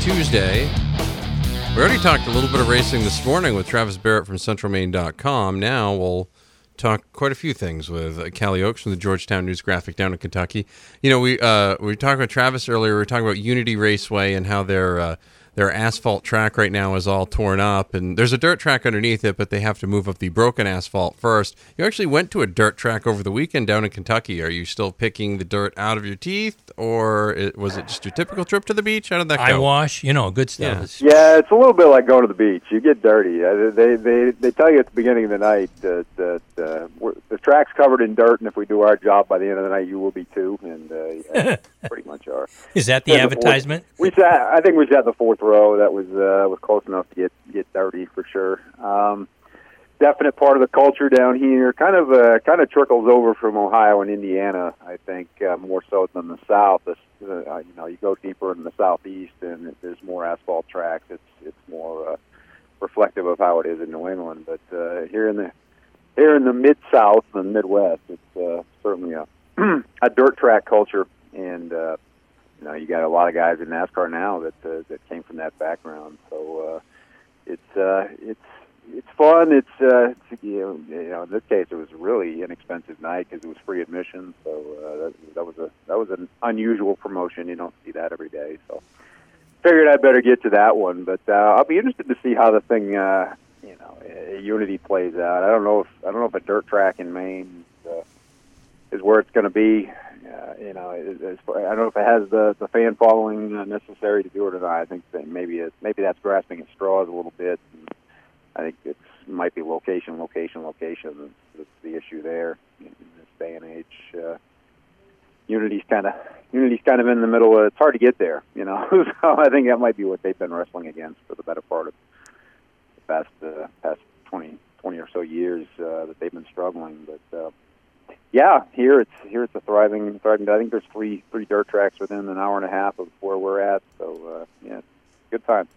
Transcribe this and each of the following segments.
Tuesday. We already talked a little bit of racing this morning with Travis Barrett from CentralMaine.com. Now we'll talk quite a few things with uh, Kalle Oakes from the Georgetown News Graphic down in Kentucky. You know, we uh, we talked about Travis earlier. We were talking about Unity Raceway and how they're uh, their asphalt track right now is all torn up and there's a dirt track underneath it but they have to move up the broken asphalt first you actually went to a dirt track over the weekend down in kentucky are you still picking the dirt out of your teeth or it, was it just your typical trip to the beach how did that go I wash, you know, good stuff. Yeah. Yeah, it's a little bit like going to the beach. You get dirty. Uh, They they they tell you at the beginning of the night that, that uh, we're, the track's covered in dirt, and if we do our job by the end of the night, you will be too. And uh, yeah, pretty much are. Is that the Yeah, the fourth- advertisement? We sat. I think we sat the fourth row. That was uh, was close enough to get get dirty for sure. Um, definite part of the culture down here. Kind of uh, kind of trickles over from Ohio and Indiana. I think uh, more so than the South. This, uh, you know, you go deeper in the southeast, and there's more asphalt tracks. It's it's more uh, reflective of how it is in New England. But uh, here in the here in the mid South and Midwest, it's uh, certainly a a dirt track culture, and uh, you know you got a lot of guys in NASCAR now that uh, that came from that background. So uh, it's uh, it's it's fun. It's, uh, it's you, know, you know in this case it was a really inexpensive night because it was free admission. So uh, that, that was a that was an unusual promotion. You don't see that every day. So figured I'd better get to that one. But uh, I'll be interested to see how the thing uh, you know uh, Unity plays out. I don't know if I don't know if a dirt track in Maine uh, is where it's going to be. Uh, you know, it, it's, I don't know if it has the the fan following uh, necessary to do it or not. I think that maybe it, maybe that's grasping at straws a little bit. And I think it might be location, location, location. That's the issue there in this day and age. Uh, Unity's kind of Unity's kind of in the middle. Of, it's hard to get there, you know. so I think that might be what they've been wrestling against for the better part of the past uh, past 20, 20 or so years uh, that they've been struggling. But uh, yeah, here it's here it's a thriving thriving. I think there's three three dirt tracks within an hour and a half of where we're at. So uh, yeah, good time.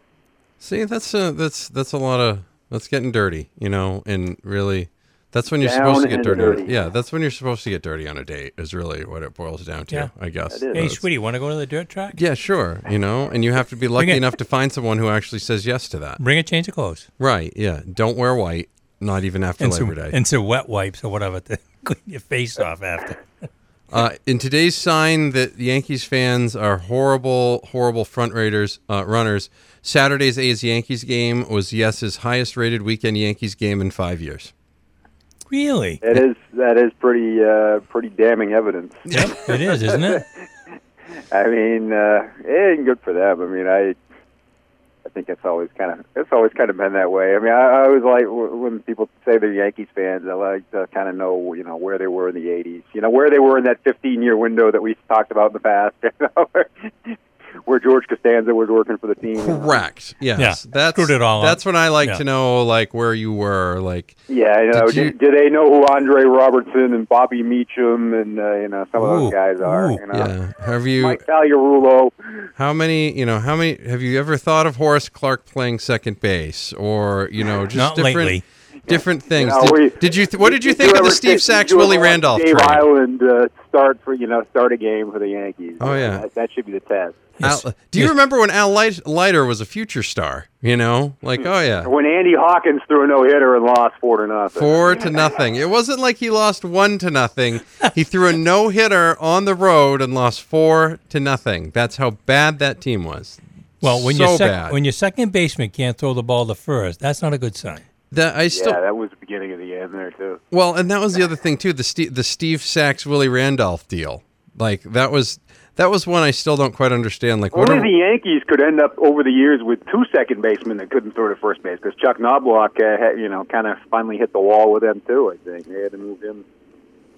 see that's a that's that's a lot of that's getting dirty you know and really that's when you're Down supposed to get dirty, dirty. yeah that's when you're supposed to get dirty on a date is really what it boils down to Yeah. i guess Hey, That's- sweetie, want to go to the dirt track? yeah sure you know and you have to be lucky enough to find someone who actually says yes to that Bring a change of clothes right yeah don't wear white not even after and labor some, day and some wet wipes or whatever to clean your face off after. Uh, in today's sign that Yankees fans are horrible, horrible front raiders, uh, runners, Saturday's A's Yankees game was Yes's highest rated weekend Yankees game in five years. Really? That is that is pretty uh, pretty damning evidence. Yep, it is, isn't it? I mean, uh, it ain't good for them. I mean, I I think it's always kind of it's always kind of been that way. I mean, I, I always like when people say they're Yankees fans. I like to kind of know you know where they were in the '80s. You know where they were in that 15 year window that we talked about in the past. You know, where George Costanza was working for the team. Correct. Yes. Yeah, That's screwed it all up. That's when I like Yeah. to know like where you were. Like Yeah, you know, Did do, you- do they know who Andre Robertson and Bobby Meacham and uh, you know some of Ooh, those guys are? ooh. You know, yeah. Have you Mike Pagliarulo. how many you know how many have you ever thought of Horace Clarke playing second base or you know just Not different lately. Different things? know, did, we- did you th- what did you Did think of the Steve see- Sax did you ever Willie Randolph Dave trade? Island uh, start for you know start a game for the Yankees. Oh, yeah. that, that should be the test. Yes. Al, do you remember when Al Light- Leiter was a future star? You know, like oh yeah, When Andy Hawkins threw a no hitter and lost four to nothing. four to nothing. It wasn't like he lost one to nothing. He threw a no hitter on the road and lost four to nothing. That's how bad that team was. Well, when so your sec- when your second baseman can't throw the ball to first, that's not a good sign. That I still yeah, that was the beginning of the end there too. well, and that was the other thing too. The Steve, the Steve Sax Willie Randolph deal. Like that was that was one I still don't quite understand. Like what Only are, the Yankees could end up over the years with two second basemen that couldn't throw to first base because Chuck Knoblauch, uh, had, you know, kind of finally hit the wall with them too. I think they had to move him,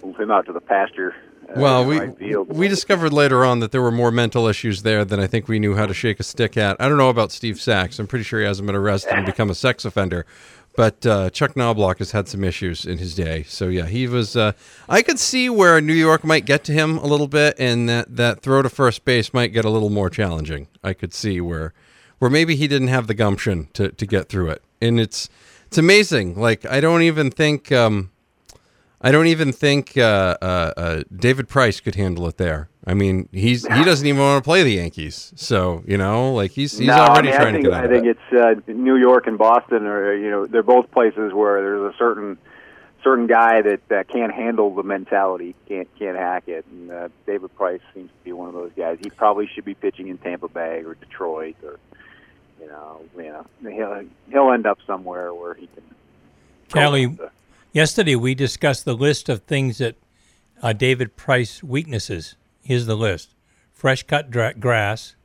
move him out to the pasture. Uh, Well, we field. we discovered later on that there were more mental issues there than I think we knew how to shake a stick at. I don't know about Steve Sax. I'm pretty sure he hasn't been arrested and become a sex offender. But uh, Chuck Knoblauch has had some issues in his day. So yeah, he was. Uh, I could see where New York might get to him a little bit, and that that throw to first base might get a little more challenging. I could see where where maybe he didn't have the gumption to to get through it. And it's it's amazing. Like I don't even think. Um, I don't even think uh, uh, uh, David Price could handle it there. I mean, he's he doesn't even want to play the Yankees. So you know, like he's he's no, already I mean, trying I think, to get out I of think it. it's uh, New York and Boston, or you know, they're both places where there's a certain certain guy that uh, can't handle the mentality, can't can't hack it. And uh, David Price seems to be one of those guys. He probably should be pitching in Tampa Bay or Detroit, or you know, you know, he'll he'll end up somewhere where he can. Kelly, the- yesterday we discussed the list of things that are David Price weaknesses. Here's the list: fresh cut dra- grass,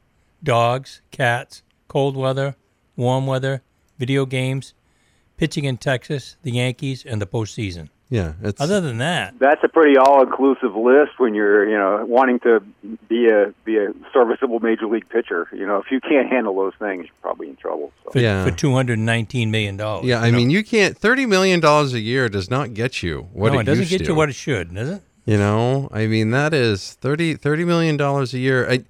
dogs, cats, cold weather, warm weather, video games, pitching in Texas, the Yankees, and the postseason. Yeah, it's Other than that, that's a pretty all-inclusive list when you're, you know, wanting to be a be a serviceable major league pitcher. You know, if you can't handle those things, you're probably in trouble. So. for, Yeah. for two hundred nineteen million dollars. yeah. I mean, you can't. Thirty million dollars a year does not get you what no, it, it doesn't used get to. you what it should, does it? You know, I mean, that is 30, 30 million dollars a year. I,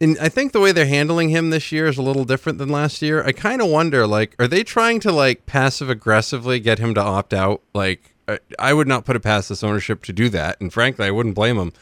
and I think the way they're handling him this year is a little different than last year. I kind of wonder, like, are they trying to like passive aggressively get him to opt out? Like, I, would not put it past this ownership to do that, and frankly, I wouldn't blame him.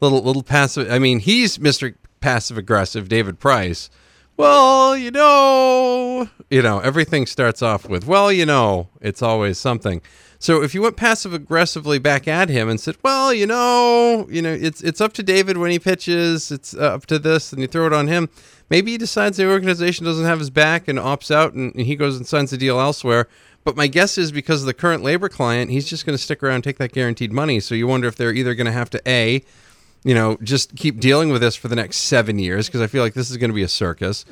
Little, little passive. I mean, he's Mister Passive Aggressive, David Price. Well, you know, you know, everything starts off with, well, you know, it's always something. So if you went passive aggressively back at him and said, "Well, you know, you know, it's it's up to David when he pitches. It's uh, up to this," and you throw it on him, maybe he decides the organization doesn't have his back and opts out, and, and he goes and signs a deal elsewhere. But my guess is because of the current labor client, he's just going to stick around and take that guaranteed money. So you wonder if they're either going to have to a, you know, just keep dealing with this for the next seven years because I feel like this is going to be a circus.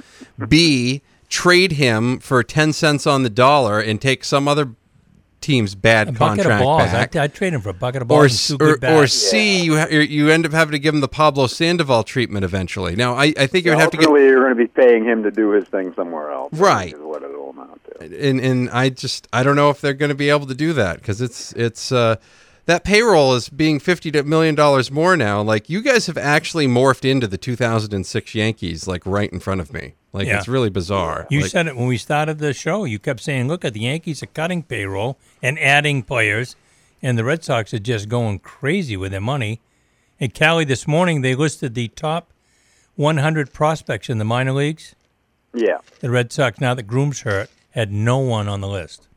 B, trade him for ten cents on the dollar and take some other team's bad A bucket of contract balls. back. I, I'd trade him for a bucket of balls s- and two or, good bats. or C, you, you end up having to give him the Pablo Sandoval treatment eventually. Now, I, I think you would have to get Ultimately, you're going to be paying him to do his thing somewhere else. Right. Is what it'll amount to. and and I just I don't know if they're going to be able to do that because it's it's uh, that payroll is being fifty million dollars more now. Like you guys have actually morphed into the 2006 Yankees, like right in front of me. Like Yeah. it's really bizarre. You Like, said it when we started the show. You kept saying, "Look at the Yankees are cutting payroll and adding players, and the Red Sox are just going crazy with their money." And Kalle, this morning they listed the top 100 prospects in the minor leagues. Yeah. The Red Sox, now that Groome's hurt, had no one on the list.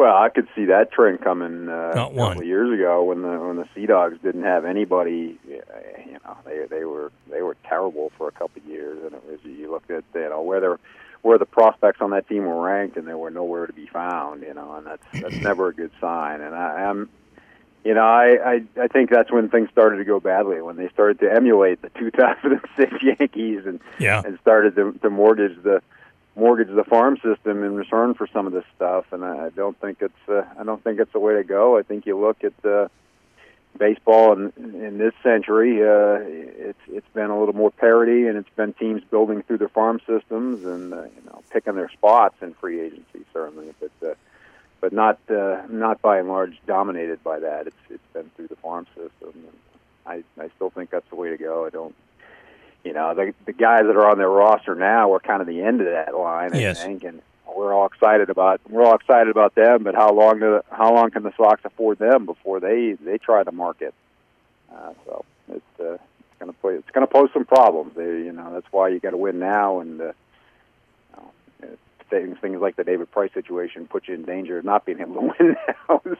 Well, I could see that trend coming uh, Not a couple of years ago when the when the Sea Dogs didn't have anybody. uh, You know, they they were they were terrible for a couple of years, and it was you looked at you know where they where the prospects on that team were ranked, and they were nowhere to be found. You know, and that's that's never a good sign. And I am. You know, I, I I think that's when things started to go badly when they started to emulate the 2006 Yankees and Yeah. and started to, to mortgage the mortgage the farm system in return for some of this stuff. And I, don't think it's uh, I don't think it's the way to go. I think you look at uh, baseball in, in this century. Uh, it's it's been a little more parity, and it's been teams building through their farm systems and uh, you know picking their spots in free agency certainly, but. Uh, but not uh, not by and large dominated by that. It's it's been through the farm system, and I I still think that's the way to go. I don't, you know, the the guys that are on their roster now are kind of the end of that line. I Yes. think, and we're all excited about we're all excited about them. But how long do how long can the Sox afford them before they they try to market? Uh, so it's uh, it's going to play it's going to pose some problems. They, you know, that's why you got to win now and. Uh, you know, things things like the David Price situation put you in danger of not being able to win now. So,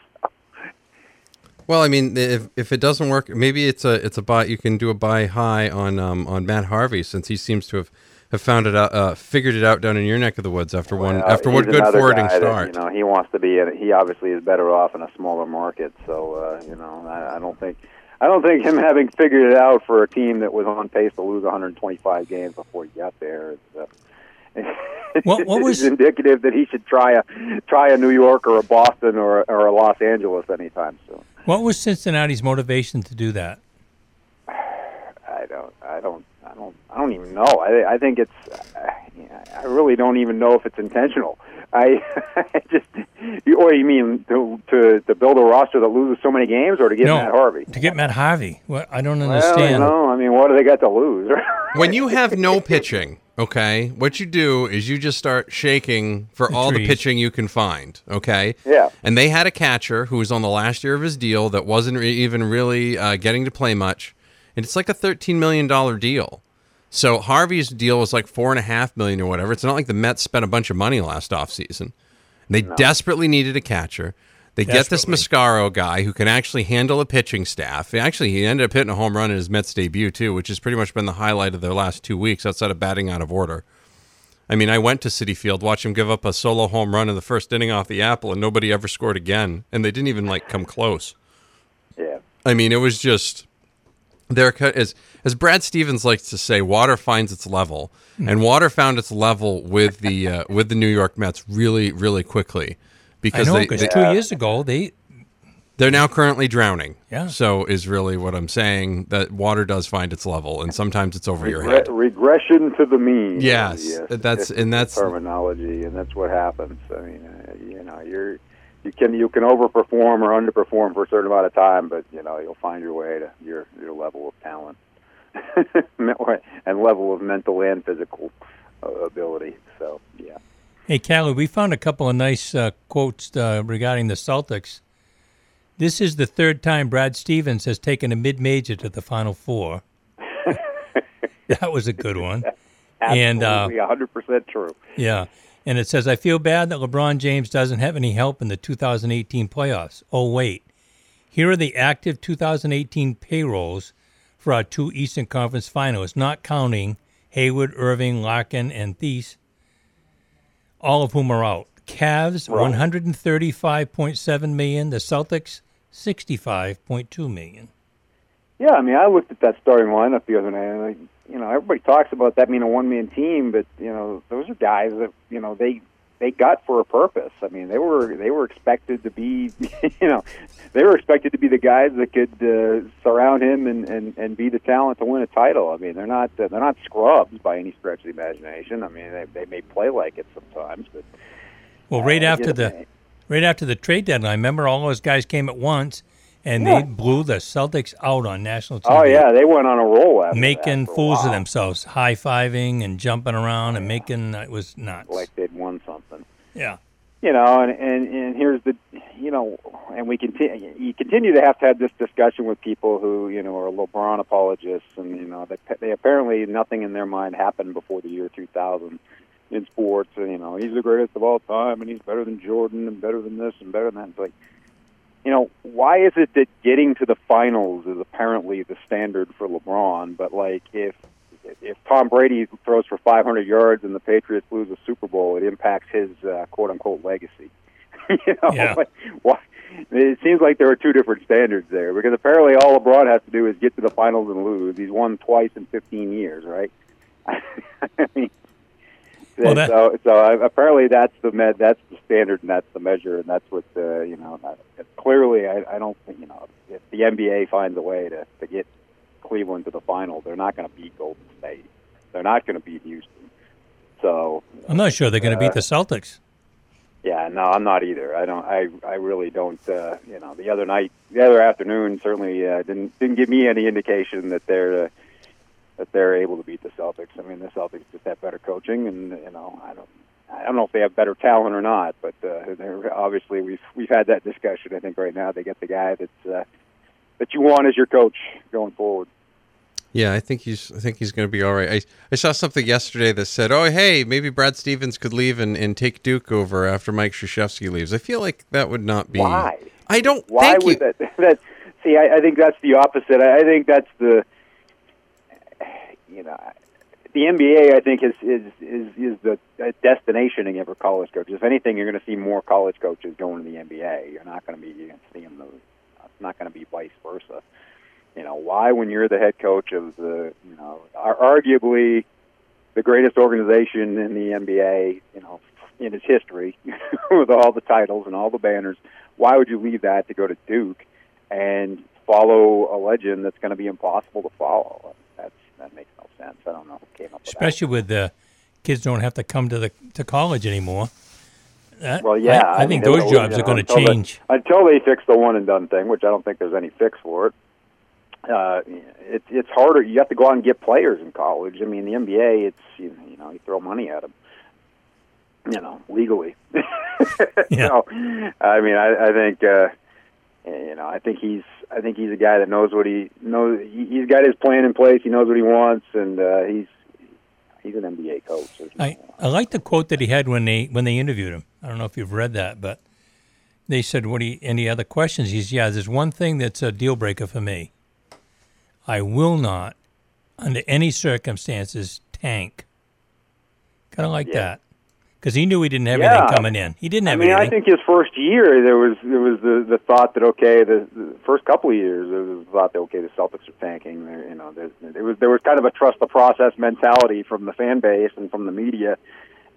well, I mean, if if it doesn't work, maybe it's a it's a buy. You can do a buy high on um on Matt Harvey since he seems to have. Have found it out, uh, figured it out down in your neck of the woods after one after he's one good another forwarding guy that, start. you know, he wants to be. In, he obviously is better off in a smaller market. So uh, you know, I, I don't think. I don't think him having figured it out for a team that was on pace to lose 125 games before he got there is, uh, What- what was- indicative that he should try a try a New York or a Boston or or a Los Angeles anytime soon. What was Cincinnati's motivation to do that? I don't. I don't. I don't. I don't even know. I, I think it's. I really don't even know if it's intentional. I, I just, you, or you mean to, to to build a roster that loses so many games, or to get no, Matt Harvey? To get Matt Harvey. Well, I don't understand. you know, I mean, what do they got to lose? when you have no pitching, okay, what you do is you just start shaking for The all the pitching you can find, okay? Yeah. And they had a catcher who was on the last year of his deal that wasn't re- even really uh, getting to play much, and it's like a thirteen million dollar deal. So Harvey's deal was like four and a half million or whatever. It's not like the Mets spent a bunch of money last offseason. They desperately needed a catcher. They get this Mesoraco guy who can actually handle a pitching staff. Actually, he ended up hitting a home run in his Mets debut too, which has pretty much been the highlight of their last two weeks outside of batting out of order. I mean, I went to Citi Field, watched him give up a solo home run in the first inning off the apple, and nobody ever scored again, and they didn't even like come close. yeah. I mean, it was just there as as Brad Stevens likes to say, water finds its level, and water found its level with the uh, with the New York Mets really, really quickly I because know they, they two years ago they they're now currently drowning. Yeah. So is really what I'm saying that water does find its level, and sometimes it's over your head. regression to the mean. Yes, that's- and that's- terminology, and that's what happens. I mean, uh, you know, you're you can you can overperform or underperform for a certain amount of time, but you know you'll find your way to your your level of talent and level of mental and physical uh, ability. So yeah. Hey, Kalle, we found a couple of nice uh, quotes uh, regarding the Celtics. This is the third time Brad Stevens has taken a mid-major to the Final Four. that was a good one. And, uh, Absolutely, 100% true. Yeah. And it says, I feel bad that LeBron James doesn't have any help in the 2018 playoffs. Oh, wait. Here are the active 2018 payrolls for our two Eastern Conference finalists, not counting Hayward, Irving, Larkin, and Theis, all of whom are out. Cavs, Right. 135.7 million. The Celtics, 65.2 million. Yeah, I mean, I looked at that starting lineup the other night, and I, you know, everybody talks about that being a one-man team, but you know, those are guys that you know they they got for a purpose. I mean, they were they were expected to be, you know, they were expected to be the guys that could uh, surround him and, and and be the talent to win a title. I mean, they're not they're not scrubs by any stretch of the imagination. I mean, they they may play like it sometimes, but Well, right uh, after the know, right after the trade deadline, I remember all those guys came at once, and Yeah. they blew the Celtics out on national TV. oh yeah, they went on a roll after making that for a fools of themselves, high fiving and jumping around and making it was nuts. like something. Yeah, you know, and, and and here's the, you know, and we continue. You continue to have to have this discussion with people who, you know, are LeBron apologists, and you know, they, they apparently nothing in their mind happened before the year 2000 in sports. And you know, he's the greatest of all time, and he's better than Jordan, and better than this, and better than that. It's like, you know, why is it that getting to the finals is apparently the standard for LeBron, but like if if Tom Brady throws for 500 yards and the Patriots lose a Super Bowl, it impacts his uh, quote unquote legacy. you know, Yeah. like, why? It seems like there are two different standards there because apparently all LeBron has to do is get to the finals and lose. He's won twice in 15 years, right? I mean, Well, that- so so uh, apparently that's the med, that's the standard and that's the measure and that's what uh, you know. Clearly, I, I don't think you know if the NBA finds a way to to get Cleveland to the final, they're not going to beat Golden State. They're not going to beat Houston. So I'm not sure they're going to beat the Celtics. yeah, no, I'm not either. I don't. I I really don't. Uh, you know, the other night, the other afternoon, certainly uh, didn't didn't give me any indication that they're uh, that they're able to beat the Celtics. I mean, the Celtics just have better coaching, and you know, I don't. I don't know if they have better talent or not, but uh, they're obviously we've we've had that discussion. I think right now they get the guy that's uh, that you want as your coach going forward. Yeah, I think he's. I think he's going to be all right. I, I saw something yesterday that said, "Oh, hey, maybe Brad Stevens could leave and, and take Duke over after Mike Krzyzewski leaves." I feel like that would not be. Why? I don't. Why would you. that? That see, I, I think that's the opposite. I, I think that's the you know the NBA. I think is is is, is the uh, destination for college coaches. If anything, you're going to see more college coaches going to the NBA. You're not going to be you're going to see them. the- It's not going to be vice versa. You know why? When you're the head coach of the you know ar- arguably the greatest organization in the NBA, you know, in its history, with all the titles and all the banners, why would you leave that to go to Duke and follow a legend that's going to be impossible to follow? That's that makes no sense. I don't know who came up with Especially with the kids don't have to come to the to college anymore. That- Well, yeah, I, I think mean, those jobs you are going to know, until they- change. until they fix the one and done thing, which I don't think there's any fix for it. Uh, it's it's harder. You have to go out and get players in college. I mean, the NBA, it's you, you know, you throw money at them, you know, legally. Yeah. So, I mean, I, I think uh, you know, I think he's I think he's a guy that knows what he knows. He, he's got his plan in place. He knows what he wants, and uh, he's he's an NBA coach. I, I like the quote that he had when they when they interviewed him. I don't know if you've read that, but they said, "What do you, any other questions?" He's, "Yeah, there's one thing that's a deal breaker for me. I will not, under any circumstances, tank." Kind of like Yeah. that, because he knew he didn't have Yeah. anything coming in. He didn't have I mean, I think his first year there was there was the the thought that okay, the, the first couple of years there was the thought that okay, the Celtics are tanking. There, you know, there, there was there was kind of a trust the process mentality from the fan base and from the media,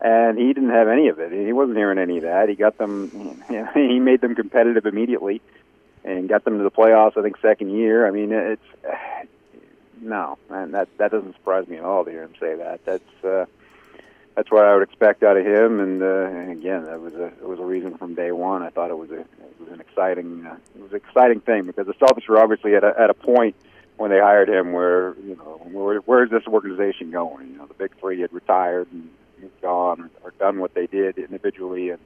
and he didn't have any of it. He wasn't hearing any of that. He got them. You know, he made them competitive immediately, and got them to the playoffs. I think second year. I mean, it's no, and that that doesn't surprise me at all to hear him say that. That's. uh that's what I would expect out of him. And, uh, and again, that was a it was a reason from day one. I thought it was a it was an exciting uh, it was an exciting thing because the Celtics were obviously at a, at a point when they hired him where you know where where is this organization going? You know, the big three had retired and gone or done what they did individually, and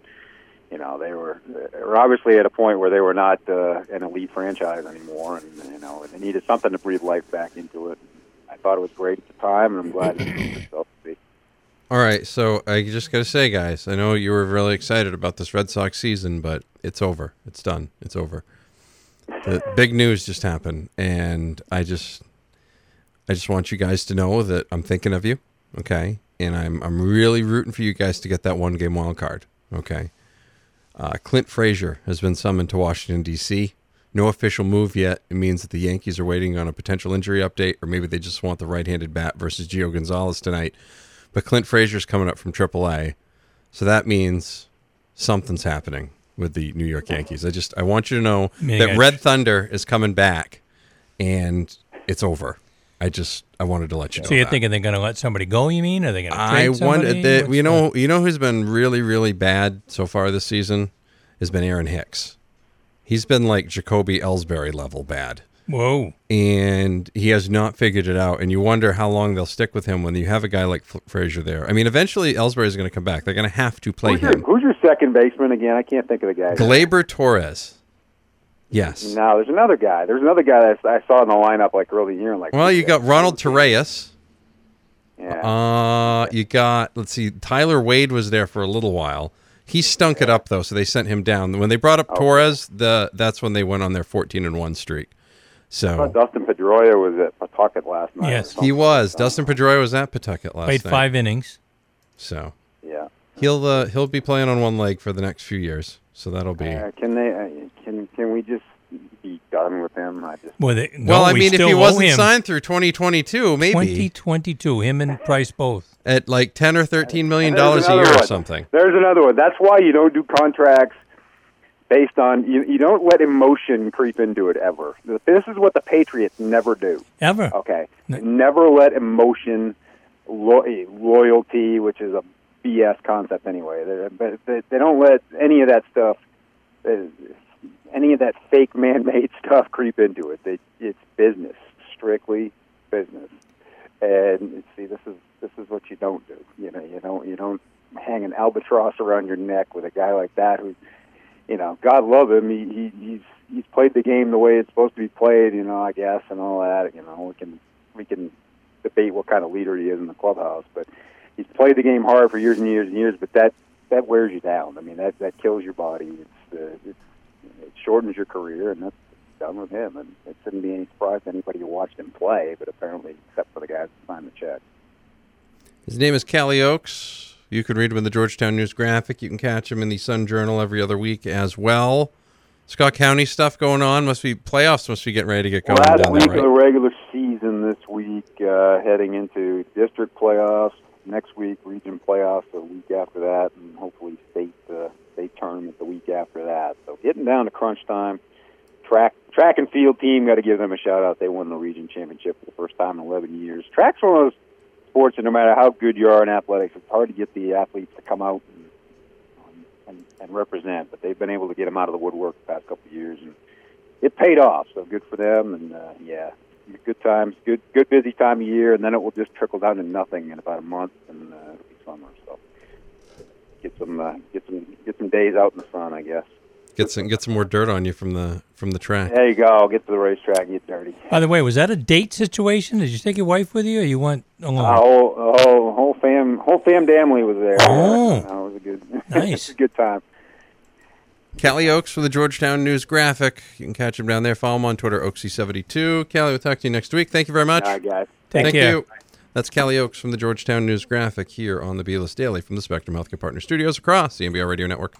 you know they were they were obviously at a point where they were not uh, an elite franchise anymore, and you know they needed something to breathe life back into it. I thought it was great at the time, and I'm glad it proved to be. All right, so I just got to say, guys, I know you were really excited about this Red Sox season, but it's over. It's done. It's over. The big news just happened, and I just, I just want you guys to know that I'm thinking of you, okay? And I'm, I'm really rooting for you guys to get that one game wild card, okay? Uh, Clint Frazier has been summoned to Washington D.C. No official move yet. It means that the Yankees are waiting on a potential injury update, or maybe they just want the right-handed bat versus Gio Gonzalez tonight. But Clint Frazier's coming up from AAA, so that means something's happening with the New York Yankees. I just I want you to know Man, that Red Thunder is coming back, and it's over. I just I wanted to let you know. So you're that. thinking they're going to let somebody go? You mean? Are they going to? I trade wonder that What's you the- know you know who's been really really bad so far this season has been Aaron Hicks. He's been like Jacoby Ellsbury level bad, Whoa. and he has not figured it out. And you wonder how long they'll stick with him when you have a guy like F- Frazier there. I mean, eventually Ellsbury is going to come back. They're going to have to play Who's your, him. who's your second baseman again? I can't think of the guy. Gleyber Torres. Yes. No, there's another guy. There's another guy that I saw in the lineup like early in the year. and, Like, Well, you got Ronald Torreyes. Yeah. Uh, you got let's see, Tyler Wade was there for a little while. He stunk it up though, so they sent him down. When they brought up Torres, the that's when they went on their fourteen and one streak. So thought Dustin Pedroia was at Pawtucket last night. Yes. he was. Dustin Pedroia was at Pawtucket last Played night. five innings. So Yeah. he'll uh, he'll be playing on one leg for the next few years. So that'll be. Uh, can they? Can can we just be done with him? I just. Well, they, well, I we mean, if he wasn't him signed through 2022, maybe 2022, him and Price both. at like 10 or 13 million dollars a another year or something. There's another one. That's why you don't do contracts based on you. You don't let emotion creep into it ever. This is what the Patriots never do. Ever. Okay. No. Never let emotion, lo- loyalty, which is a BS concept anyway. They, but they, they don't let any of that stuff, uh, any of that fake man-made stuff creep into it. They, it's business, strictly business. And see, this is this is what you don't do. You know, you don't you don't hang an albatross around your neck with a guy like that who, you know, God love him. He, he he's he's played the game the way it's supposed to be played. You know, I guess, and all that. You know, we can we can debate what kind of leader he is in the clubhouse, but he's played the game hard for years and years and years. But that that wears you down. I mean, that that kills your body. It's uh, it's it shortens your career, and that's done with him. And it shouldn't be any surprise to anybody who watched him play, but apparently, except for the guys who signed the check. His name is Kalle Oakes. You can read him in the Georgetown News Graphic. You can catch him in the Sun Journal every other week as well. Scott County stuff going on. Must be playoffs. Must be getting ready to get going Last down week there, of the regular season this week, uh, heading into district playoffs. Next week, region playoffs. The week after that, and hopefully state uh, state tournament the week after that. So getting down to crunch time. Track track and field team got to give them a shout out. They won the region championship for the first time in 11 years. Track's one of those sports, and no matter how good you are in athletics, it's hard to get the athletes to come out and and, and represent. But they've been able to get them out of the woodwork the past couple of years, and it paid off. So good for them. And uh, yeah, good times, good good busy time of year, and then it will just trickle down to nothing in about a month, and uh, it'll be summer. So get some uh, get some get some days out in the sun, I guess. Get some get some more dirt on you from the from the track. There you go. Get to the racetrack and get dirty. By the way, was that a date situation? Did you take your wife with you, or you went alone? Uh, whole, whole whole fam whole fam family was there. Oh. Uh, it was a good Nice. a good time. Kalle Oakes for the Georgetown News Graphic. You can catch him down there. Follow him on Twitter, Oaksy72. Kalle, we'll talk to you next week. Thank you very much. All right, guys. Take Thank care. you. That's Kalle Oakes from the Georgetown News Graphic here on the Bealis Daily from the Spectrum Healthcare Partner Studios across the NBR Radio Network.